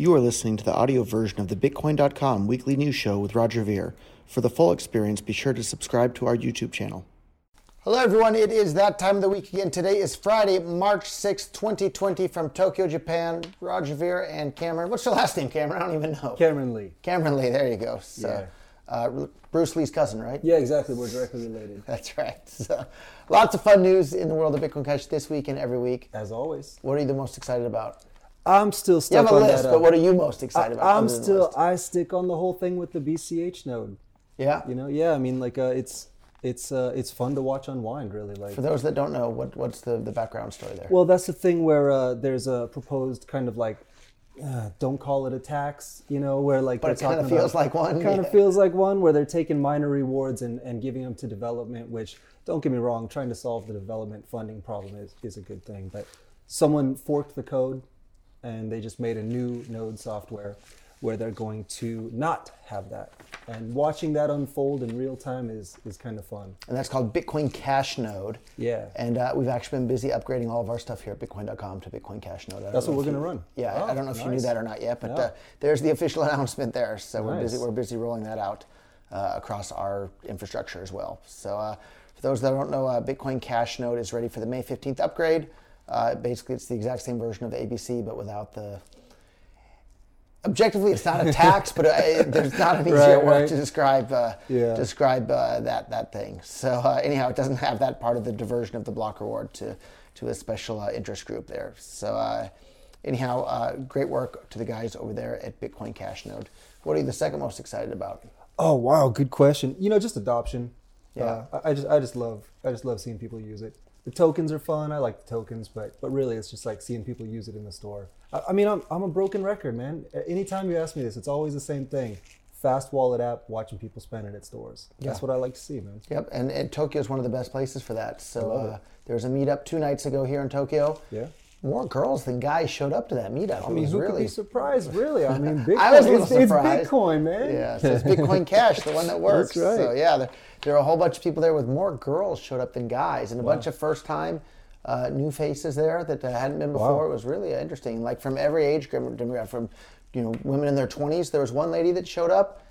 You are listening to the audio version of the Bitcoin.com weekly news show with Roger Ver. For the full experience, be sure to subscribe to our YouTube channel. Hello, everyone. It is that time of the week again. Today is Friday, March 6th, 2020, from Tokyo, Japan. Roger Ver and Cameron. What's your last name, Cameron? I don't even know. Cameron Lee. Cameron Lee, there you go. So, uh, Bruce Lee's cousin, right? Yeah, exactly. We're directly related. That's right. So, lots of fun news in the world of Bitcoin Cash this week and every week. As always. What are you the most excited about? I'm still stuck. You have a on list, that. uh, but what are you most excited about? I'm other than the still. I stick on the whole thing with the BCH node. Yeah. You know, yeah. I mean, like, uh, it's it's uh, it's fun to watch unwind. Really, like. For those that don't know, what what's the, the background story there? Well, that's the thing where uh, there's a proposed kind of like, uh, don't call it a tax, you know, where like But it kinda feels about- like one, Kind yeah. of feels like one where they're taking miner rewards and, and giving them to development. Which don't get me wrong, trying to solve the development funding problem is is a good thing. But someone forked the code, and they just made a new node software where they're going to not have that. And watching that unfold in real time is is kind of fun. and that's called Bitcoin Cash Node. Yeah. And uh, we've actually been busy upgrading all of our stuff here at Bitcoin.com to Bitcoin Cash Node. That's what we're gonna run. Yeah, I- I Oh, don't know if you knew that or not yet, but No. uh, there's the official announcement there. So we're busy. We're busy rolling that out uh, across our infrastructure as well. So uh, for those that don't know, uh, Bitcoin Cash Node is ready for the May 15th upgrade. Uh, basically, it's the exact same version of ABC, but without the objectively it's not a tax but uh, there's not an easier Right, word right. to describe uh, Yeah. describe uh, that that thing so uh, anyhow it doesn't have that part of the diversion of the block reward to to a special uh, interest group there so uh, anyhow uh, great work to the guys over there at bitcoin cash node what are you the second most excited about Oh wow, good question. You know, just adoption. Yeah. I I just I just love I just love seeing people use it. The tokens are fun. I like the tokens, but but really, it's just like seeing people use it in the store. I, I mean, I'm I'm a broken record, man. Anytime you ask me this, it's always the same thing. Fast wallet app, watching people spend it at stores. That's Yeah. what I like to see, man. Yep, and, and Tokyo is one of the best places for that. So uh, there was a meetup two nights ago here in Tokyo. Yeah. More girls than guys showed up to that meetup. I mean, who could be surprised, really? I mean, Bitcoin, I was a little it's, it's. Bitcoin, man. Yeah, so it's Bitcoin Cash, the one that works. That's right. So yeah, there, there are a whole bunch of people there with more girls showed up than guys, and a bunch of first time uh, new faces there that uh, hadn't been before. It was really interesting. Like from every age group, from you know women in their twenties. There was one lady that showed up.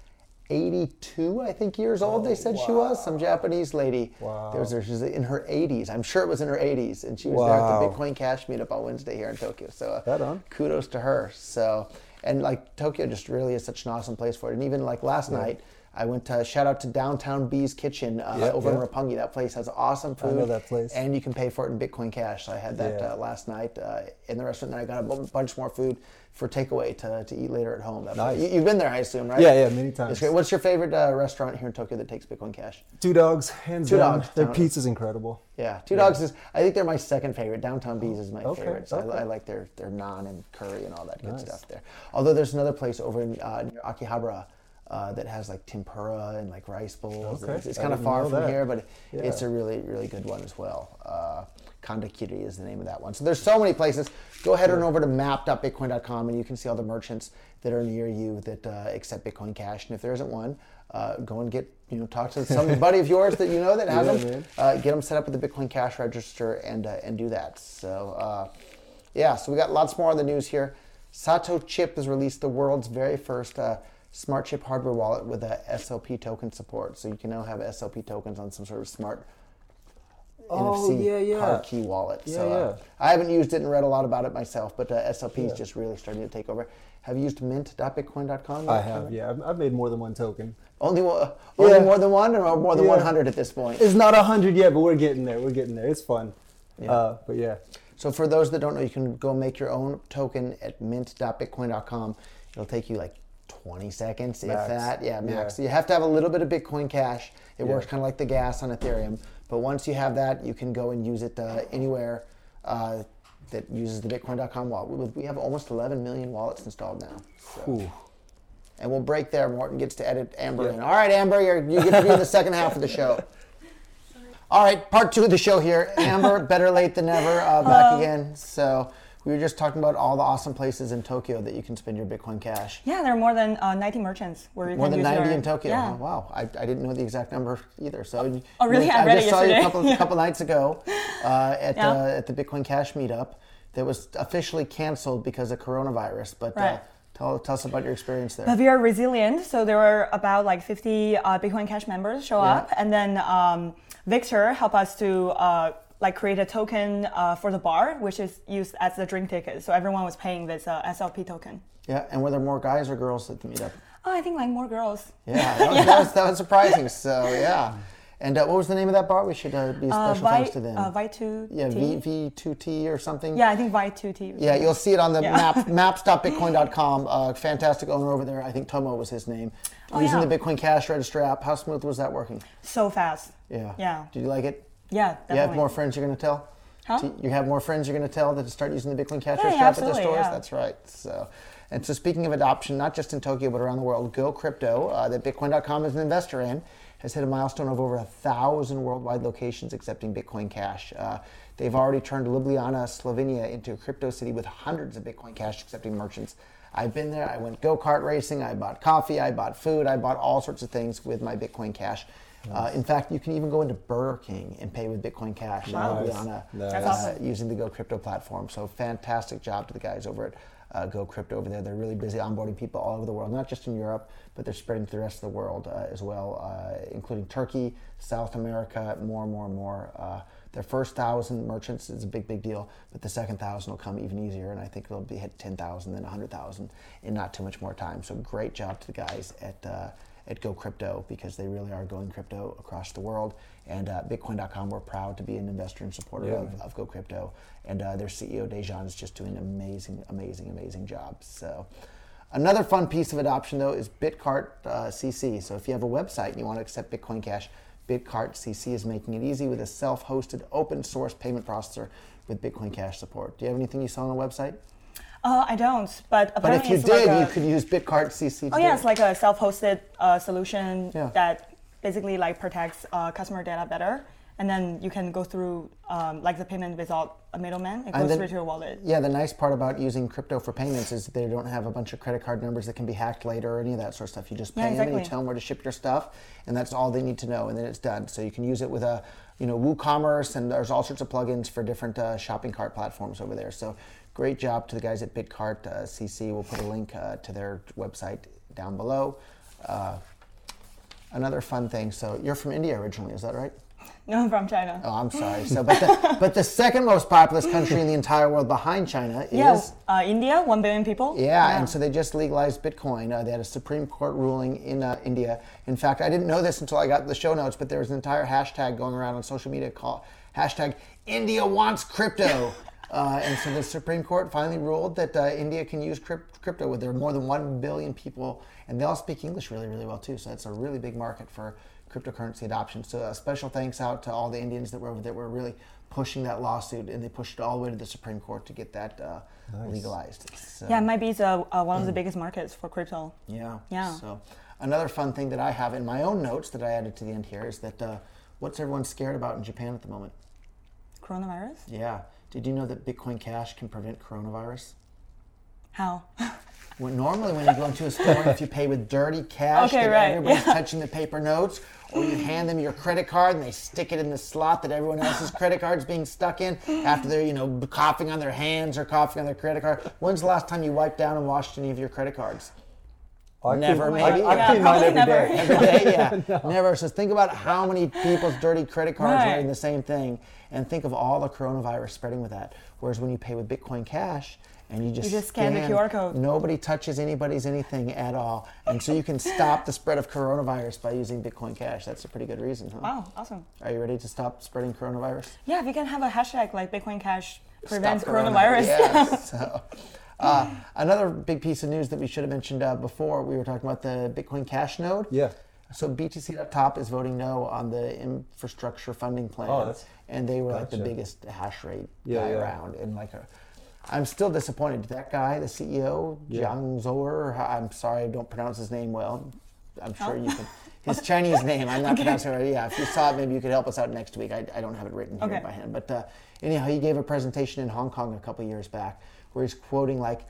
82, I think, years old. They said she was some Japanese lady. Wow. There was there, she's in her 80s. I'm sure it was in her 80s, and she was there at the Bitcoin Cash meetup on Wednesday here in Tokyo. So uh, Right on. kudos to her. So, and like Tokyo just really is such an awesome place for it. And even like last night, I went to shout out to Downtown Bee's Kitchen uh, Yeah, over in yeah. Roppongi. That place has awesome food. know that place. And you can pay for it in Bitcoin Cash. So I had that Yeah. uh, last night uh, in the restaurant. Then I got a bunch more food for takeaway to, to eat later at home. That Nice. You, you've been there, I assume, right? Yeah, yeah, many times. What's your favorite uh, restaurant here in Tokyo that takes Bitcoin Cash? Two dogs, hands Two down. dogs, Their pizza's incredible. Yeah, Two Dogs is. I think they're my second favorite. Downtown Bees is my Okay, favorite. So I, okay. I like their their naan and curry and all that good Nice. stuff there. Although there's another place over in uh, near Akihabara uh, that has like tempura and like rice bowls. Okay, It's, it's kind of far from that. here, but it's a really really good one as well. Uh, Kandakiri is the name of that one. So there's so many places. Go ahead and over to map.bitcoin.com and you can see all the merchants that are near you that uh, accept Bitcoin Cash. And if there isn't one, uh, go and get you know talk to somebody of yours that you know that has Yeah, them uh, get them set up with the Bitcoin Cash register and uh, and do that. So uh, yeah, so we got lots more on the news here. Satochip has released the world's very first uh, smart chip hardware wallet with a SLP token support. So you can now have SLP tokens on some sort of smart Oh, NFC yeah, yeah. card key wallet. Yeah, so uh, yeah. I haven't used it and read a lot about it myself, but uh, SLP is just really starting to take over. Have you used mint.bitcoin.com? I have, yeah. I've, I've made more than one token. Only, one- only more than one or more than Yeah. 100 at this point? It's not a hundred yet, but we're getting there. We're getting there. It's fun. Yeah. Uh, but yeah, So for those that don't know, you can go make your own token at mint.bitcoin.com. It'll take you like 20 seconds, Max. if that. Yeah, max. Yeah. You have to have a little bit of Bitcoin Cash. It Yeah. works kind of like the gas on Ethereum. But once you have that, you can go and use it uh, anywhere uh, that uses the Bitcoin.com wallet. We, we have almost 11 million wallets installed now. So- And we'll break there. Morton gets to edit Amber Yeah. in. All right, Amber, you're, you get to be in the second half of the show. All right, part two of the show here. Amber, better late than never, uh, back again. So we were just talking about all the awesome places in Tokyo that you can spend your Bitcoin Cash. Yeah, there are more than uh, 90 merchants where you More than 90 your- in Tokyo. Yeah. Wow, I, I didn't know the exact number either. So Oh, really? I I just saw you a couple, Yeah. couple nights ago uh, at Yeah. uh, at the Bitcoin Cash meetup that was officially canceled because of coronavirus. But uh, Right. Tell, tell us about your experience there. But we are resilient, so there were about like 50 uh, Bitcoin Cash members show Yeah. up, and then um, Victor helped us to uh, like create a token uh, for the bar, which is used as the drink ticket. So everyone was paying this uh, SLP token. yeah, and were there more guys or girls at the meetup? Oh, I think like more girls. Yeah, that was, That, was, that was surprising. So yeah, and uh, what was the name of that bar? We should uh, be Uh, special thanks to them. uh, Vi2T. yeah, V V two T or something. Yeah, I think Vi2T. Yeah, you'll see it on the Yeah. map, maps.bitcoin.com. Uh, fantastic owner over there. I think Tomo was his name. Oh, Using yeah. the Bitcoin Cash Register app. How smooth was that working? So fast. Yeah. Yeah. Did you like it? Yeah, definitely. You have more friends you're going to tell? Huh? Do You have more friends you're going to tell that to start using the Bitcoin Cash Register app at the stores? yeah. That's right. So, and so speaking of adoption, not just in Tokyo but around the world, GoCrypto, uh, that Bitcoin.com is an investor in, has hit a milestone of over a thousand worldwide locations accepting Bitcoin Cash. Uh, they've already turned Ljubljana, Slovenia, into a crypto city with hundreds of Bitcoin Cash accepting merchants. I've been there. I went go kart racing. I bought coffee. I bought food. I bought all sorts of things with my Bitcoin Cash. Uh, in fact, you can even go into Burger King and pay with Bitcoin Cash in Nice. Ljubljana Nice. Uh, awesome. using the GoCrypto platform. So fantastic job to the guys over at uh, GoCrypto over there. They're really busy onboarding people all over the world, not just in Europe, but they're spreading to the rest of the world uh, as well, uh, including Turkey, South America, more and more and more. Uh, their first thousand merchants is a big, big deal, but the second thousand will come even easier, and I think it'll be hit 10,000, then 100,000 in not too much more time. So great job to the guys at uh, at GoCrypto because they really are going crypto across the world. And uh, Bitcoin.com, we're proud to be an investor and supporter Yeah. of, of GoCrypto. And uh, their CEO, Dejan, is just doing an amazing, amazing, amazing job. So, another fun piece of adoption, though, is Bitcart uh, CC. So, if you have a website and you want to accept Bitcoin Cash, Bitcart CC is making it easy with a self hosted open source payment processor with Bitcoin Cash support. Do you have anything you saw on the website? Uh, I don't, but But apparently if you it's did, like a, you could use Bitcart CC. Oh yeah, it's like a self-hosted uh, solution Yeah. that basically like protects uh, customer data better, and then you can go through um, like the payment without a middleman. It goes then- straight to your wallet. Yeah, the nice part about using crypto for payments is they don't have a bunch of credit card numbers that can be hacked later or any of that sort of stuff. You just pay Yeah, them and you tell them where to ship your stuff, and that's all they need to know, and then it's done. So you can use it with a, you know, WooCommerce, and there's all sorts of plugins for different uh, shopping cart platforms over there. So great job to the guys at Bitcart uh, CC. We'll put a link uh, to their website down below. Uh, another fun thing. So you're from India originally, is that right? No, I'm from China. Oh, I'm sorry. So, but the, but the second most populous country in the entire world behind China is. yeah, uh, India, one billion people. Yeah, and so they just legalized Bitcoin. Uh, they had a Supreme Court ruling in uh, India. In fact, I didn't know this until I got the show notes, but there was an entire hashtag going around on social media called hashtag India wants crypto. Uh, and so the Supreme Court finally ruled that uh, India can use crypt- crypto with there are more than 1 billion people, and they all speak English really, really well too. So it's a really big market for cryptocurrency adoption. So a special thanks out to all the Indians that were over there were really pushing that lawsuit, and they pushed it all the way to the Supreme Court to get that uh, legalized. So- Yeah, it might be the, uh, one of the biggest markets for crypto. yeah. Yeah. So another fun thing that I have in my own notes that I added to the end here is that uh, what's everyone scared about in Japan at the moment? Coronavirus? Yeah. Did you know that Bitcoin Cash can prevent coronavirus? How? When, normally, when you go into a store, if you pay with dirty cash, Okay, that right, everybody's yeah. touching the paper notes, or you hand them your credit card and they stick it in the slot that everyone else's credit card's being stuck in after they're, you know, coughing on their hands or coughing on their credit card. When's the last time you wiped down and washed any of your credit cards? I Never, clean, I, maybe? I Yeah, clean mine probably every never. day. Every day, yeah. Never. So think about how many people's dirty credit cards are Right. in the same thing, and think of all the coronavirus spreading with that. Whereas when you pay with Bitcoin Cash and you just, You just scan the QR code. nobody touches anybody's anything at all, and so you can stop the spread of coronavirus by using Bitcoin Cash. That's a pretty good reason, huh? Wow, awesome. Are you ready to stop spreading coronavirus? Yeah, if you can have a hashtag like Bitcoin Cash prevents Stop corona- coronavirus. Yes. so, uh, another big piece of news that we should have mentioned uh, before we were talking about the Bitcoin Cash node. Yeah. So BTC.top is voting no on the infrastructure funding plan, Oh, that's- and they were like the biggest hash rate Yeah, guy yeah. around, and like a. I'm still disappointed. That guy, the CEO, Yeah. Jiang Zhuoer. I'm sorry, I don't pronounce his name well. I'm sure you can. His Chinese name, I'm not pronouncing it right. Yeah, if you saw it, maybe you could help us out next week. I, I don't have it written here Okay. by hand. But uh, anyhow, he gave a presentation in Hong Kong a couple years back where he's quoting like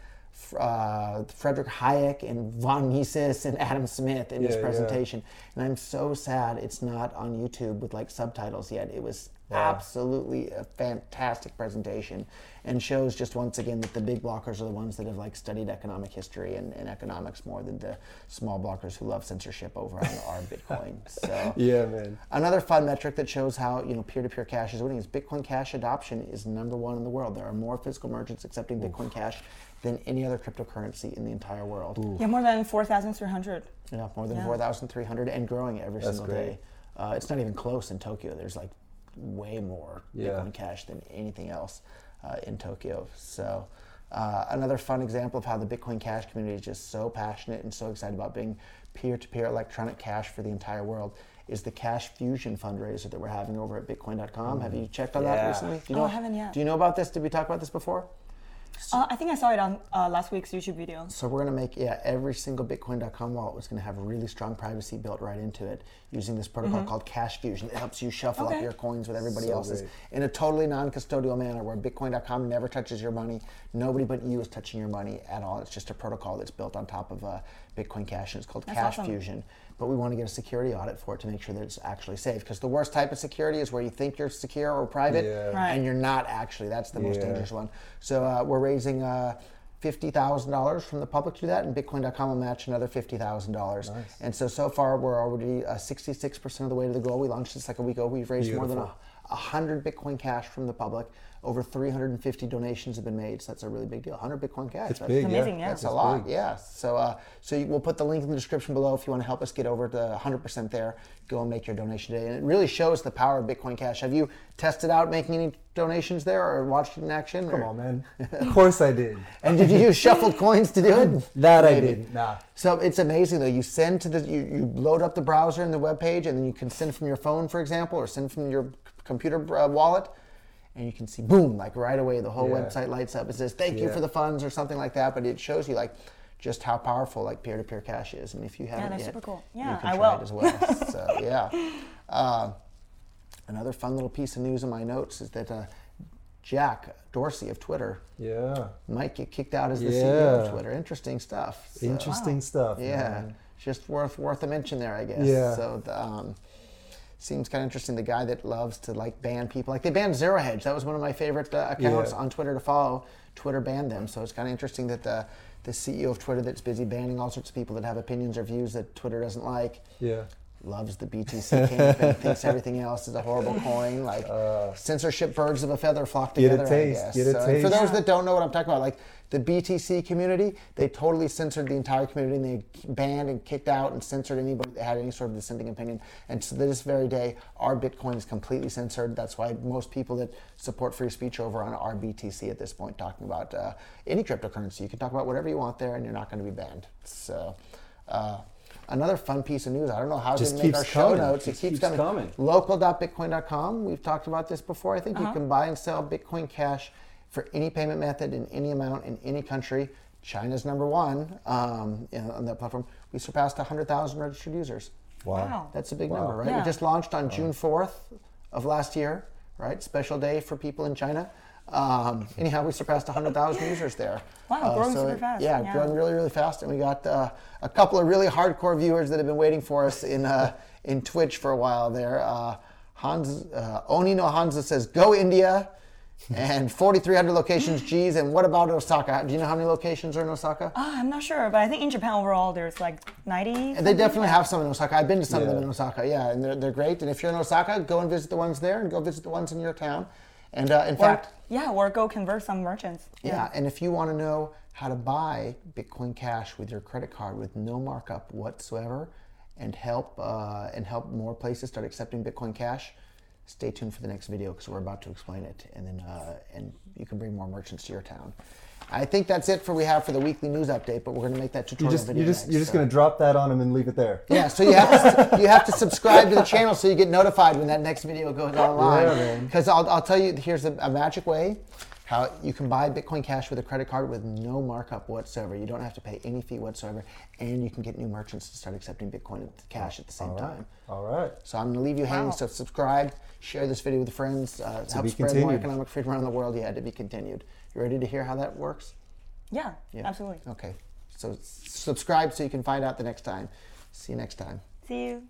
uh, Frederick Hayek and von Mises and Adam Smith in his Yeah, yeah. presentation. And I'm so sad it's not on YouTube with like subtitles yet. It was absolutely a fantastic presentation and shows just once again that the big blockers are the ones that have like studied economic history and, and economics more than the small blockers who love censorship over on r/Bitcoin. So Yeah, man. Another fun metric that shows how you know peer-to-peer cash is winning is Bitcoin Cash adoption is number one in the world. There are more physical merchants accepting Bitcoin Cash than any other cryptocurrency in the entire world. Yeah, more than 4,300. Yeah, more than Yeah. 4,300 and growing every That's single great. day. Uh, it's not even close in Tokyo. There's like way more Yeah. Bitcoin Cash than anything else uh, in Tokyo. So, uh, another fun example of how the Bitcoin Cash community is just so passionate and so excited about being peer-to-peer electronic cash for the entire world is the CashFusion fundraiser that we're having over at Bitcoin.com. Have you checked on that recently? Do you Oh, I haven't yet. Do you know about this? Did we talk about this before? Uh, I think I saw it on uh, last week's YouTube video. So we're going to make yeah every single Bitcoin.com wallet was going to have really strong privacy built right into it using this protocol called CashFusion. It helps you shuffle up your coins with everybody So else's great. in a totally non-custodial manner, where Bitcoin.com never touches your money. Nobody but you is touching your money at all. It's just a protocol that's built on top of uh, Bitcoin Cash, and it's called That's Cash awesome. Fusion. But we want to get a security audit for it to make sure that it's actually safe. Because the worst type of security is where you think you're secure or private, Yeah. Right. and you're not actually. That's the most dangerous one. So uh, we're raising uh, fifty thousand dollars from the public to do that, and Bitcoin.com will match another fifty thousand dollars. Nice. And so so far we're already sixty-six percent of the way to the goal. We launched this like a week ago. We've raised more than a, hundred Bitcoin Cash from the public. Over 350 donations have been made, so that's a really big deal. 100 Bitcoin Cash. It's that's- big. amazing, yeah. yeah. That's It's a lot, big. yeah. So, uh, so you, we'll put the link in the description below if you want to help us get over to 100% there. Go and make your donation today, and it really shows the power of Bitcoin Cash. Have you tested out making any donations there, or watched it in action? Come or- on, man. Of course I did. And did you use shuffled coins to do it? That I Maybe. did. Nah. So it's amazing though. You send to the you, you load up the browser and the web page, and then you can send from your phone, for example, or send from your c- computer uh, wallet, and you can see boom, like right away, the whole Yeah. website lights up. It says thank you for the funds or something like that. But it shows you like just how powerful like peer-to-peer cash is. And if you haven't that's yet, super cool. you can I try will. it as well. so yeah. Uh, another fun little piece of news in my notes is that uh, Jack Dorsey of Twitter Yeah. might get kicked out as the CEO of Twitter. Interesting stuff. So- Interesting stuff. yeah, man. just worth worth a mention there, I guess. Yeah. So the, um, seems kind of interesting. The guy that loves to like ban people, like they banned Zero Hedge. That was one of my favorite uh, accounts Yeah. on Twitter to follow. Twitter banned them, so it's kind of interesting that the the CEO of Twitter that's busy banning all sorts of people that have opinions or views that Twitter doesn't like Yeah. Loves the BTC camp and thinks everything else is a horrible coin. Like censorship birds of a feather flock Get a together. taste, I guess. get a So, and for those that don't know what I'm talking about, like the BTC community, they totally censored the entire community and they banned and kicked out and censored anybody that had any sort of dissenting opinion. And to this very day, r/Bitcoin is completely censored. That's why most people that support free speech over on r/BTC at this point, talking about uh, any cryptocurrency, you can talk about whatever you want there and you're not going to be banned. So. Uh, Another fun piece of news. I don't know how Just to make keeps our show coming. notes. It keeps, keeps coming. coming. Local.bitcoin.com. We've talked about this before. I think you can buy and sell Bitcoin Cash for any payment method in any amount in any country. China's number one um, you on that platform. We surpassed 100,000 registered users. Wow. Wow. That's a big Wow. number, right? We just launched on June 4th of last year, right? Special day for people in China. Um, anyhow, we surpassed 100,000 users there. Uh, Wow, growing super fast. Yeah, Yeah. growing really, really fast. And we got uh, a couple of really hardcore viewers that have been waiting for us in uh, in Twitch for a while there. Uh, Hans, uh, Oni no Hansa says, "Go India," and 4,300 locations. Geez, and what about Osaka? Do you know how many locations are in Osaka? Uh, I'm not sure, but I think in Japan overall there's like 90. And they definitely have some in Osaka. I've been to some of them in Osaka, yeah, and they're, they're great. And if you're in Osaka, go and visit the ones there, and go visit the ones in your town. And uh, in Or, fact, yeah, or go convert some merchants. yeah, and if you want to know how to buy Bitcoin Cash with your credit card with no markup whatsoever, and help uh, and help more places start accepting Bitcoin Cash, stay tuned for the next video because we're about to explain it, and then uh, and you can bring more merchants to your town. I think that's it for we have for the weekly news update, but we're going to make that You tutorial just video you're just next, you're just so- gonna drop that on him and leave it there. yeah, so you have to you have to subscribe to the channel so you get notified when that next video goes online. Yeah. Because I'll, I'll tell you, here's a, a magic way how you can buy Bitcoin Cash with a credit card with no markup whatsoever. You don't have to pay any fee whatsoever, and you can get new merchants to start accepting Bitcoin Cash at the same All right. time. All right. So I'm going to leave you hanging. Wow. So subscribe, share this video with friends, uh, help be spread more economic freedom around the world. Yeah, to be continued. You ready to hear how that works? Yeah, Yeah. absolutely. Okay. So subscribe so you can find out the next time. See you next time. See you.